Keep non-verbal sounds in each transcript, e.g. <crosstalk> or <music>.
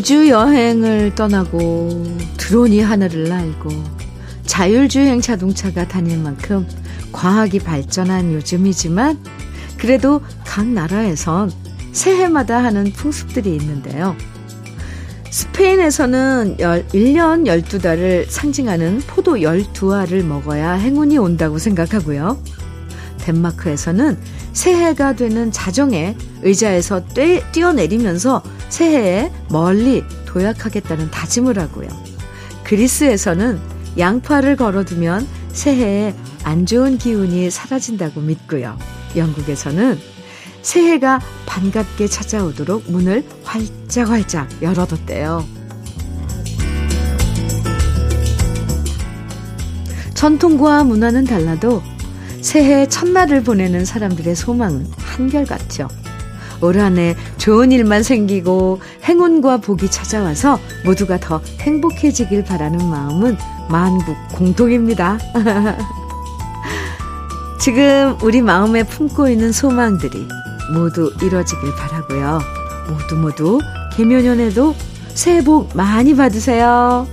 우주 여행을 떠나고 드론이 하늘을 날고 자율주행 자동차가 다닐 만큼 과학이 발전한 요즘이지만 그래도 각 나라에선 새해마다 하는 풍습들이 있는데요. 스페인에서는 1년 12달을 상징하는 포도 12알을 먹어야 행운이 온다고 생각하고요. 덴마크에서는 새해가 되는 자정에 의자에서 떼, 뛰어내리면서 새해에 멀리 도약하겠다는 다짐을 하고요. 그리스에서는 양파를 걸어두면 새해에 안 좋은 기운이 사라진다고 믿고요. 영국에서는 새해가 반갑게 찾아오도록 문을 활짝활짝 열어뒀대요. 전통과 문화는 달라도 새해 첫날을 보내는 사람들의 소망은 한결같죠. 올 한해 좋은 일만 생기고 행운과 복이 찾아와서 모두가 더 행복해지길 바라는 마음은 만국 공통입니다. <laughs> 지금 우리 마음에 품고 있는 소망들이 모두 이뤄지길 바라고요. 모두 모두 개묘년에도 새해 복 많이 받으세요.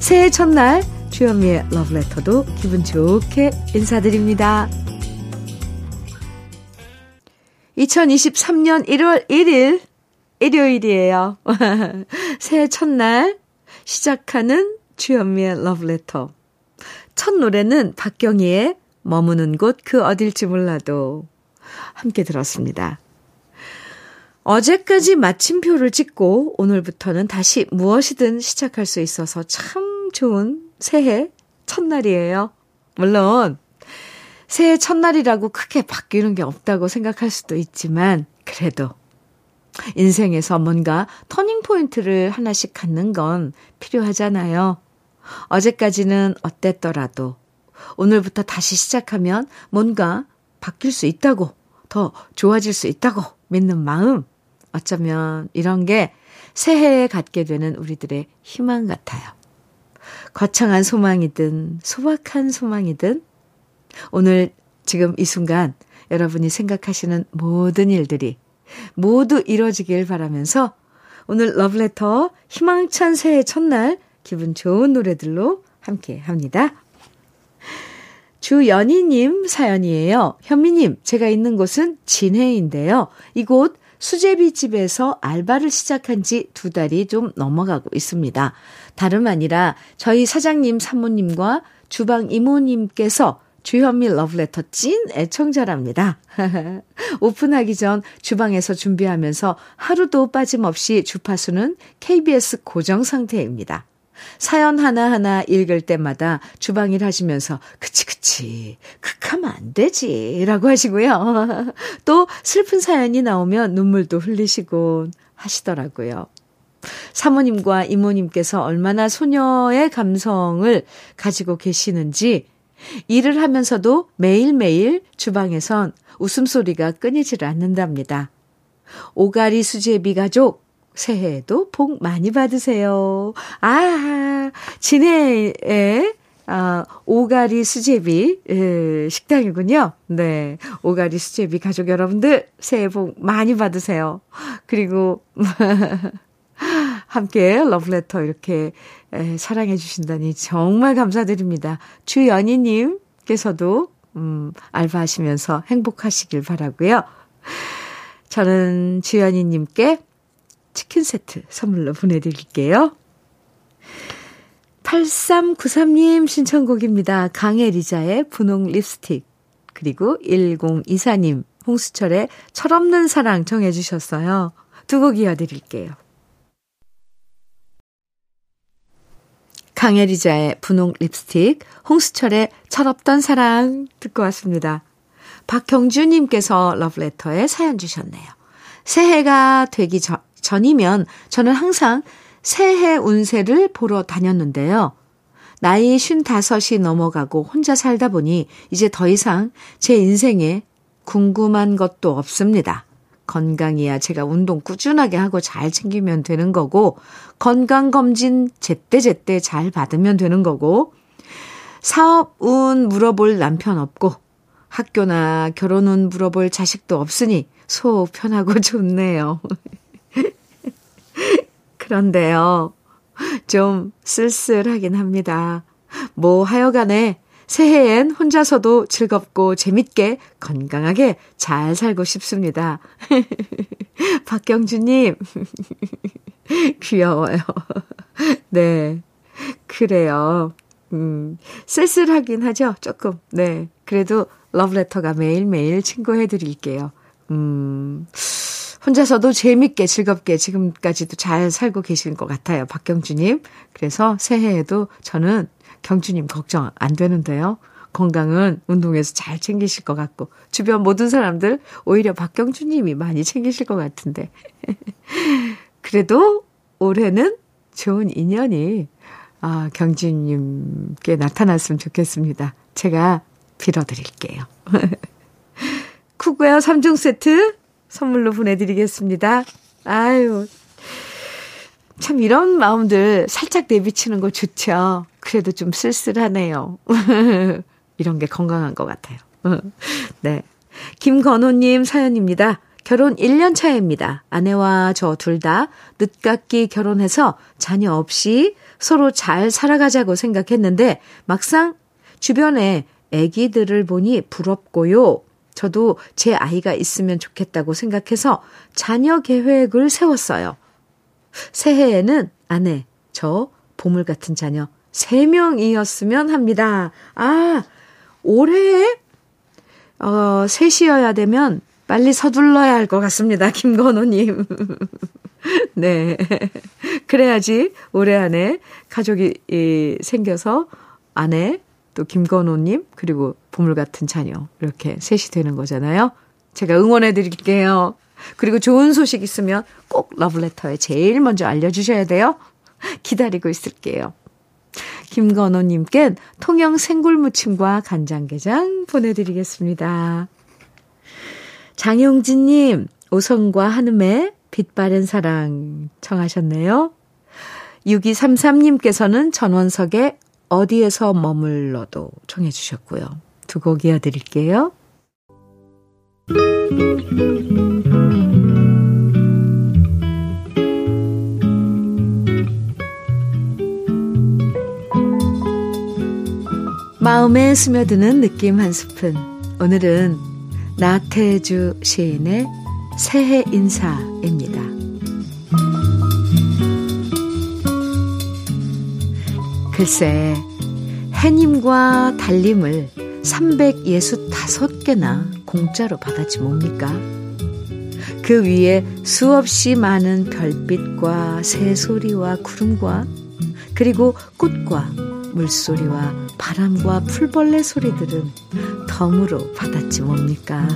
새해 첫날 주현미의 러브레터도 기분 좋게 인사드립니다. 2023년 1월 1일 일요일이에요. <laughs> 새해 첫날 시작하는 주현미의 러브레터. 첫 노래는 박경희의 머무는 곳 그 어딜지 몰라도 함께 들었습니다. 어제까지 마침표를 찍고 오늘부터는 다시 무엇이든 시작할 수 있어서 참 좋은 새해 첫날이에요. 물론 새해 첫날이라고 크게 바뀌는 게 없다고 생각할 수도 있지만 그래도 인생에서 뭔가 터닝포인트를 하나씩 갖는 건 필요하잖아요. 어제까지는 어땠더라도 오늘부터 다시 시작하면 뭔가 바뀔 수 있다고, 더 좋아질 수 있다고 믿는 마음. 어쩌면 이런 게 새해에 갖게 되는 우리들의 희망 같아요. 거창한 소망이든 소박한 소망이든 오늘 지금 이 순간 여러분이 생각하시는 모든 일들이 모두 이뤄지길 바라면서 오늘 러브레터 희망찬 새해 첫날 기분 좋은 노래들로 함께 합니다. 주연희님 사연이에요. 현미님, 제가 있는 곳은 진해인데요. 이곳 수제비집에서 알바를 시작한 지 두 달이 좀 넘어가고 있습니다. 다름 아니라 저희 사장님 사모님과 주방 이모님께서 주현미 러브레터 찐 애청자랍니다. <laughs> 오픈하기 전 주방에서 준비하면서 하루도 빠짐없이 주파수는 KBS 고정 상태입니다. 사연 하나하나 읽을 때마다 주방일 하시면서, 그치, 그치, 극하면 안 되지. 라고 하시고요. <laughs> 또 슬픈 사연이 나오면 눈물도 흘리시곤 하시더라고요. 사모님과 이모님께서 얼마나 소녀의 감성을 가지고 계시는지 일을 하면서도 매일매일 주방에선 웃음소리가 끊이질 않는답니다. 오가리 수제비 가족, 새해에도 복 많이 받으세요. 아, 진해에, 아, 오가리 수제비, 에, 식당이군요. 네. 오가리 수제비 가족 여러분들, 새해 복 많이 받으세요. 그리고, <laughs> 함께 러브레터 이렇게 에, 사랑해 주신다니 정말 감사드립니다. 주연희님께서도, 음, 알바하시면서 행복하시길 바라고요. 저는 주연희님께 치킨 세트 선물로 보내드릴게요. 8393님 신청곡입니다. 강혜리자의 분홍 립스틱. 그리고 1024님 홍수철의 철없는 사랑 정해 주셨어요. 두 곡 이어드릴게요. 강혜리자의 분홍 립스틱, 홍수철의 철없던 사랑 듣고 왔습니다. 박경주님께서 러브레터에 사연 주셨네요. 새해가 되기 전, 전이면 저는 항상 새해 운세를 보러 다녔는데요. 나이 55이 넘어가고 혼자 살다 보니 이제 더 이상 제 인생에 궁금한 것도 없습니다. 건강이야 제가 운동 꾸준하게 하고 잘 챙기면 되는 거고, 건강검진 제때제때 잘 받으면 되는 거고, 사업 운 물어볼 남편 없고, 학교나 결혼 운 물어볼 자식도 없으니 속 편하고 <laughs> 좋네요. <laughs> 그런데요. 좀 쓸쓸하긴 합니다. 뭐 하여간에 새해엔 혼자서도 즐겁고 재밌게 건강하게 잘 살고 싶습니다. <laughs> 박경주님, <laughs> 귀여워요. <laughs> 네. 그래요. 음, 쓸쓸하긴 하죠, 조금. 네. 그래도 러브레터가 매일매일 친구해 드릴게요. 음, 혼자서도 재밌게 즐겁게 지금까지도 잘 살고 계신 것 같아요. 박경주님. 그래서 새해에도 저는 경주님 걱정 안 되는데요. 건강은 운동에서 잘 챙기실 것 같고, 주변 모든 사람들 오히려 박경주님이 많이 챙기실 것 같은데. <laughs> 그래도 올해는 좋은 인연이 아, 경주님께 나타났으면 좋겠습니다. 제가 빌어드릴게요. <laughs> 쿠구야 3종 세트 선물로 보내드리겠습니다. 아유, 참 이런 마음들 살짝 내비치는 거 좋죠. 그래도 좀 쓸쓸하네요. <laughs> 이런 게 건강한 것 같아요. <laughs> 네. 김건호님 사연입니다. 결혼 1년 차입니다. 아내와 저 둘 다 늦깎이 결혼해서 자녀 없이 서로 잘 살아가자고 생각했는데 막상 주변에 아기들을 보니 부럽고요. 저도 제 아이가 있으면 좋겠다고 생각해서 자녀 계획을 세웠어요. 새해에는 아내, 저, 보물 같은 자녀 3명이었으면 합니다. 아, 올해, 어, 셋이어야 되면 빨리 서둘러야 할 것 같습니다. 김건호님. <laughs> 네. 그래야지 올해 안에 가족이 이, 생겨서 아내, 또 김건호님, 그리고 보물 같은 자녀. 이렇게 셋이 되는 거잖아요. 제가 응원해 드릴게요. 그리고 좋은 소식 있으면 꼭 러브레터에 제일 먼저 알려주셔야 돼요. 기다리고 있을게요. 김건호님께 통영 생굴무침과 간장게장 보내드리겠습니다. 장용진님, 오성과 한음의 빛바랜 사랑 청하셨네요. 6233님께서는 전원석의 어디에서 머물러도 청해 주셨고요. 두 곡 이어드릴게요. 마음에 스며드는 느낌 한 스푼. 오늘은 나태주 시인의 새해 인사입니다. 글쎄, 해님과 달님을 365개나 공짜로 받았지 뭡니까? 그 위에 수없이 많은 별빛과 새소리와 구름과 그리고 꽃과 물소리와 바람과 풀벌레 소리들은 덤으로 받았지 뭡니까?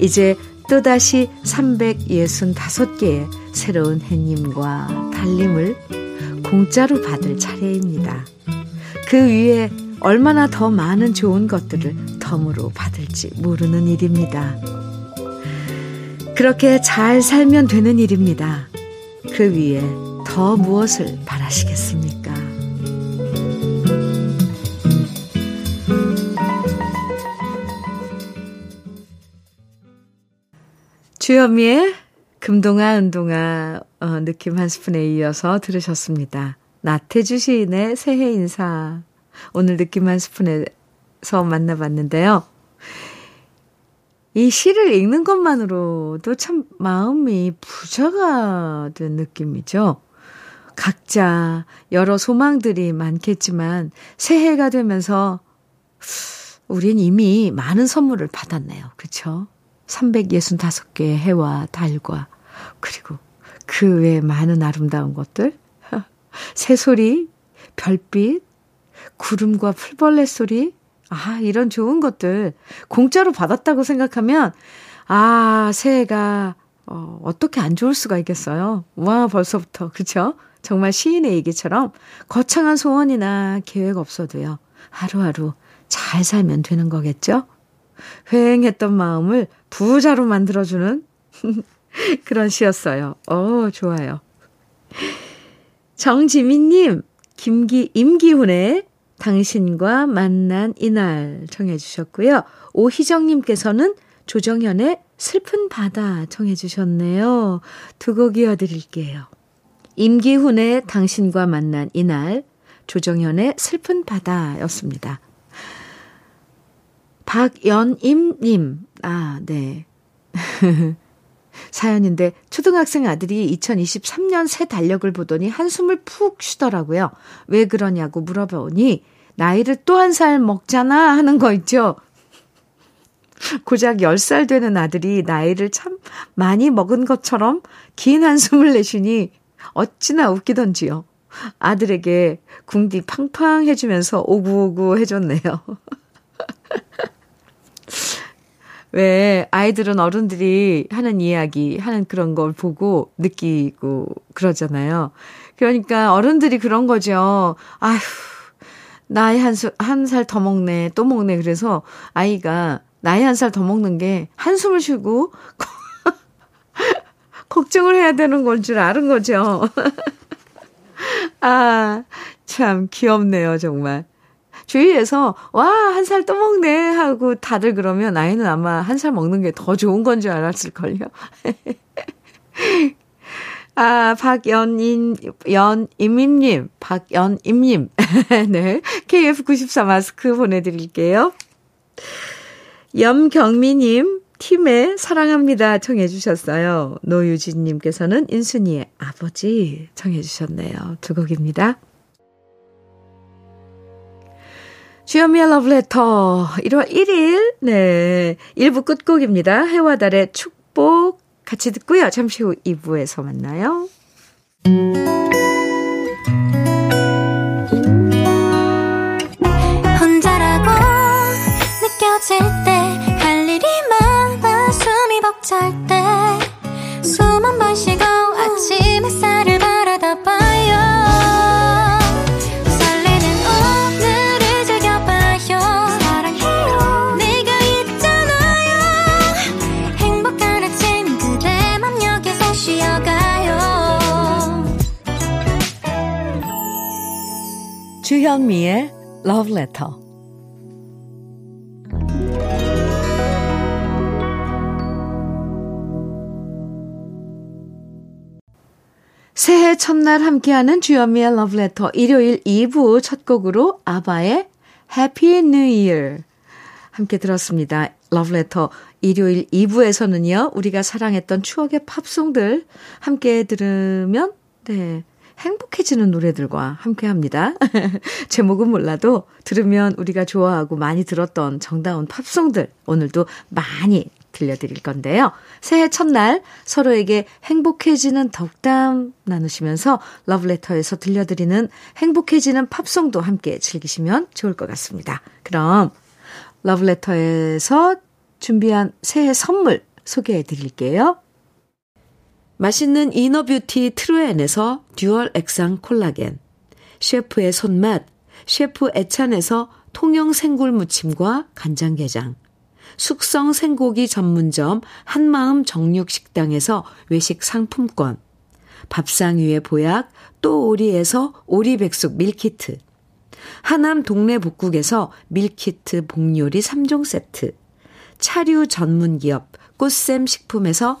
이제 또다시 365개의 새로운 해님과 달님을 공짜로 받을 차례입니다. 그 위에 얼마나 더 많은 좋은 것들을 덤으로 받을지 모르는 일입니다. 그렇게 잘 살면 되는 일입니다. 그 위에 더 무엇을 바라시겠습니까? 주현미의 금동아 은동아 어, 느낌 한 스푼에 이어서 들으셨습니다. 나태주 시인의 새해 인사 오늘 느낌 한 스푼에서 만나봤는데요. 이 시를 읽는 것만으로도 참 마음이 부자가 된 느낌이죠. 각자 여러 소망들이 많겠지만 새해가 되면서 우린 이미 많은 선물을 받았네요. 그쵸? 365개의 해와 달과 그리고 그 외에 많은 아름다운 것들 <laughs> 새소리, 별빛, 구름과 풀벌레 소리 아 이런 좋은 것들 공짜로 받았다고 생각하면 아 새해가 어, 어떻게 안 좋을 수가 있겠어요. 와 벌써부터 그쵸? 정말 시인의 얘기처럼 거창한 소원이나 계획 없어도요. 하루하루 잘 살면 되는 거겠죠? 회행했던 마음을 부자로 만들어주는 <laughs> <laughs> 그런 시였어요. 어, 좋아요. 정지민님, 김기, 임기훈의 당신과 만난 이날 청해주셨고요. 오희정님께서는 조정현의 슬픈 바다 청해주셨네요. 두 곡 이어드릴게요. 임기훈의 당신과 만난 이날, 조정현의 슬픈 바다였습니다. 박연임님, 아, 네. <laughs> 사연인데 초등학생 아들이 2023년 새 달력을 보더니 한숨을 푹 쉬더라고요. 왜 그러냐고 물어보니 나이를 또 한 살 먹잖아 하는 거 있죠. 고작 10살 되는 아들이 나이를 참 많이 먹은 것처럼 긴 한숨을 내쉬니 어찌나 웃기던지요. 아들에게 궁디 팡팡 해주면서 오구오구 해줬네요. 왜 아이들은 어른들이 하는 이야기, 하는 그런 걸 보고 느끼고 그러잖아요. 그러니까 어른들이 그런 거죠. 아휴, 나이 한, 한 살 더 먹네, 또 먹네. 그래서 아이가 나이 한 살 더 먹는 게 한숨을 쉬고 <laughs> 걱정을 해야 되는 건 줄 아는 거죠. <laughs> 아, 참 귀엽네요, 정말. 주위에서, 와, 한 살 또 먹네 하고 다들 그러면 아이는 아마 한 살 먹는 게 더 좋은 건 줄 알았을걸요. <laughs> 아, 박연인, 연임임님, 박연임님. <laughs> 네. KF94 마스크 보내드릴게요. 염경미님, 팀에 사랑합니다 청해 주셨어요. 노유진님께서는 인순이의 아버지 청해 주셨네요. 두 곡입니다. 주현미의 러브레터 1월 1일 네 1부 끝곡입니다. 해와 달의 축복 같이 듣고요. 잠시 후 2부에서 만나요. 혼자라고 느껴질 때 할 일이 많아 숨이 벅찰 때 숨 한 번 쉬고 아침 햇살을 봐 주현미의 Love Letter 새해 첫날 함께하는 주현미의 러브레터 일요일 2부 첫 곡으로 아바의 Happy New Year 함께 들었습니다. 러브레터 일요일 2부에서는요. 우리가 사랑했던 추억의 팝송들 함께 들으면 네. 행복해지는 노래들과 함께 합니다. <laughs> 제목은 몰라도 들으면 우리가 좋아하고 많이 들었던 정다운 팝송들 오늘도 많이 들려드릴 건데요. 새해 첫날 서로에게 행복해지는 덕담 나누시면서 러브레터에서 들려드리는 행복해지는 팝송도 함께 즐기시면 좋을 것 같습니다. 그럼 러브레터에서 준비한 새해 선물 소개해 드릴게요. 맛있는 inner beauty 트루엔에서 dual 액상 콜라겐, 셰프의 손맛, 셰프 애찬에서 통영 생굴 무침과 간장게장, 숙성 생고기 전문점 한마음 정육식당에서 외식 상품권, 밥상 위의 보약 또 오리에서 오리백숙 밀키트, 하남 동네 복국에서 밀키트 복요리 3종 세트, 차류 전문 기업 꽃샘 식품에서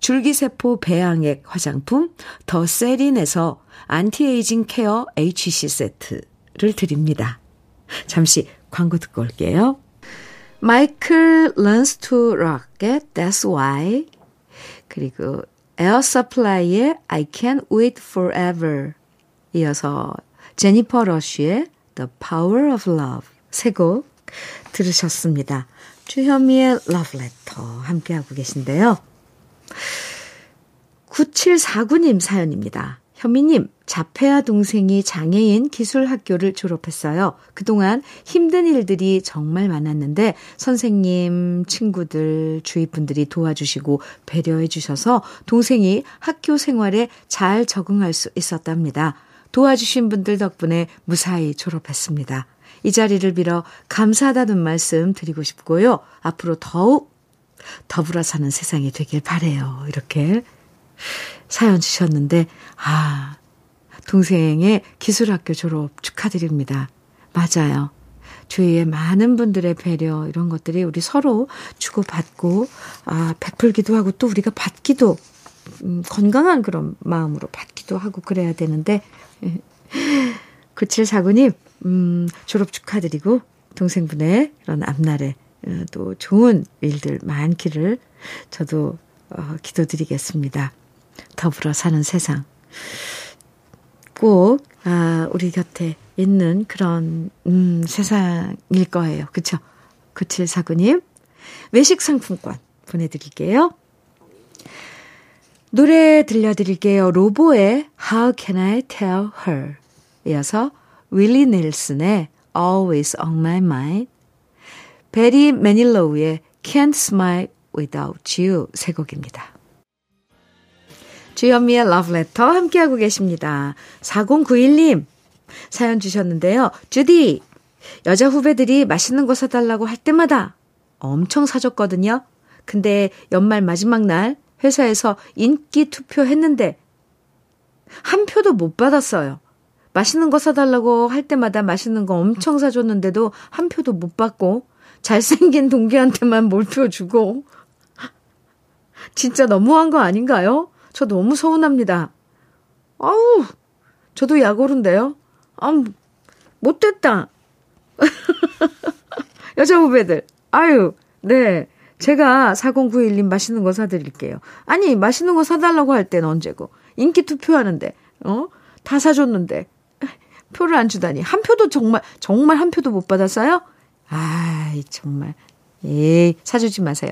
줄기세포 배양액 화장품 더 세린에서 anti-aging care HC 세트를 드립니다. 잠시 광고 듣고 올게요. Michael Learns to Rock의 That's Why 그리고 에어 서플라이의 I Can't Wait Forever 이어서 제니퍼 러쉬의 The Power of Love 세곡 들으셨습니다. 주현미의 Love Letter 함께하고 계신데요. 9749님 사연입니다. 현미님, 자폐아 동생이 장애인 기술학교를 졸업했어요. 그동안 힘든 일들이 정말 많았는데 선생님, 친구들, 주위 분들이 도와주시고 배려해 주셔서 동생이 학교 생활에 잘 적응할 수 있었답니다. 도와주신 분들 덕분에 무사히 졸업했습니다. 이 자리를 빌어 감사하다는 말씀 드리고 싶고요. 앞으로 더욱 더불어 사는 세상이 되길 바래요. 이렇게 사연 주셨는데, 아, 동생의 기술학교 졸업 축하드립니다. 맞아요. 주위에 많은 분들의 배려, 이런 것들이 우리 서로 주고받고, 아, 베풀기도 하고 또 우리가 받기도, 음, 건강한 그런 마음으로 받기도 하고 그래야 되는데, <laughs> 9749님, 음, 졸업 축하드리고, 동생분의 그런 앞날에 어, 또 좋은 일들 많기를 저도 어, 기도드리겠습니다. 더불어 사는 세상. 꼭, 아, 우리 곁에 있는 그런, 음, 세상일 거예요. 그쵸? 9749님, 외식 상품권 보내드릴게요. 노래 들려드릴게요. 로보의 How Can I Tell Her 이어서 윌리 넬슨의 Always on My Mind 베리 매닐로우의 Can't Smile Without You 세 곡입니다. 주현미의 Letter 함께하고 계십니다. 4091님 사연 주셨는데요. 주디 여자 후배들이 맛있는 거 사달라고 할 때마다 엄청 사줬거든요. 근데 연말 마지막 날 회사에서 인기 투표했는데 한 표도 못 받았어요. 맛있는 거 사달라고 할 때마다 맛있는 거 엄청 사줬는데도 한 표도 못 받고 잘생긴 동기한테만 몰표 주고 진짜 너무한 거 아닌가요? 저 너무 서운합니다. 아우, 저도 약오른데요. 아, 못됐다. <laughs> 여자 후배들. 아유, 네. 제가 4091님 맛있는 거 사드릴게요. 아니, 맛있는 거 사달라고 할 때는 언제고. 인기 투표하는데, 어? 다 사줬는데. <laughs> 표를 안 주다니. 한 표도 정말, 정말 한 표도 못 받았어요? 아이, 정말. 에이, 사주지 마세요.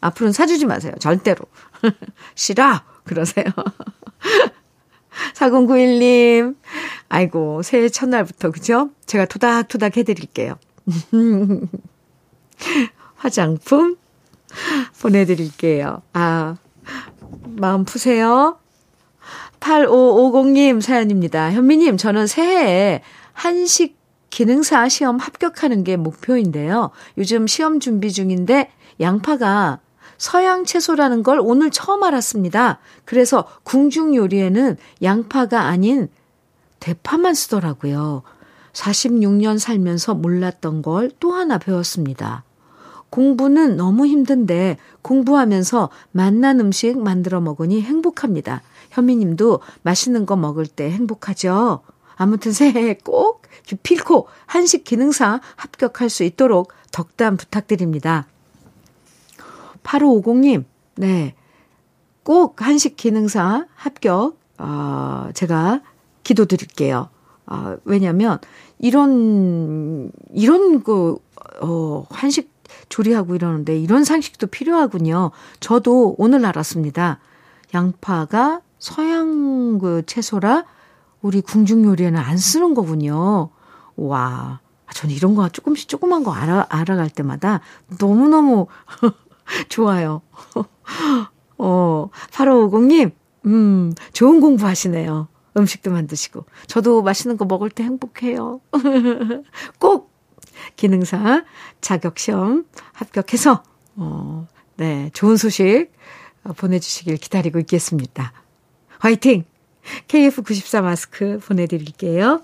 앞으로는 사주지 마세요. 절대로. <laughs> 싫어! 그러세요. <laughs> 4091님. 아이고, 새해 첫날부터, 그죠? 제가 토닥토닥 해드릴게요. <laughs> 화장품 보내드릴게요. 아, 마음 푸세요. 8550님 사연입니다. 현미님, 저는 새해에 한식 기능사 시험 합격하는 게 목표인데요. 요즘 시험 준비 중인데 양파가 서양 채소라는 걸 오늘 처음 알았습니다. 그래서 궁중 요리에는 양파가 아닌 대파만 쓰더라고요. 46년 살면서 몰랐던 걸 또 하나 배웠습니다. 공부는 너무 힘든데 공부하면서 맛난 음식 만들어 먹으니 행복합니다. 현미님도 맛있는 거 먹을 때 행복하죠? 아무튼 새해에 꼭 기필코 한식 기능사 합격할 수 있도록 덕담 부탁드립니다. 8550님, 네. 꼭 한식 기능사 합격, 어, 제가 기도 드릴게요. 어, 왜냐면, 이런, 이런 그, 어, 한식 조리하고 이러는데 이런 상식도 필요하군요. 저도 오늘 알았습니다. 양파가 서양 그 채소라 우리 궁중 요리에는 안 쓰는 거군요. 와. 저는 이런 거 조금씩 조그만 거 알아, 알아갈 때마다 너무너무 <laughs> <laughs> 좋아요. <laughs> 어, 8550님, 음, 좋은 공부 하시네요. 음식도 만드시고. 저도 맛있는 거 먹을 때 행복해요. <laughs> 꼭 기능사 자격시험 합격해서, 어, 네, 좋은 소식 보내주시길 기다리고 있겠습니다. 화이팅! KF94 마스크 보내드릴게요.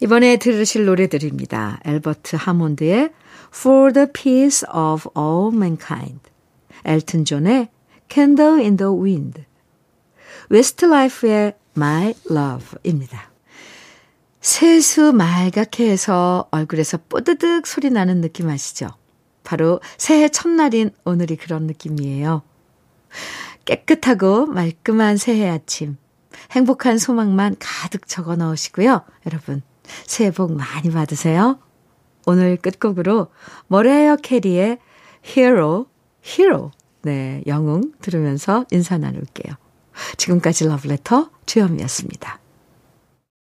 이번에 들으실 노래들입니다. 앨버트 하몬드의 For the Peace of All Mankind, 엘튼 존의 Candle in the Wind, 웨스트라이프의 My Love입니다. 세수 말갛게 해서 얼굴에서 뽀드득 소리 나는 느낌 아시죠? 바로 새해 첫날인 오늘이 그런 느낌이에요. 깨끗하고 말끔한 새해 아침. 행복한 소망만 가득 적어 넣으시고요. 여러분, 새해 복 많이 받으세요. 오늘 끝곡으로 머레이어 캐리의 Hero, Hero. 네, 영웅 들으면서 인사 나눌게요. 지금까지 러브레터 주현미였습니다.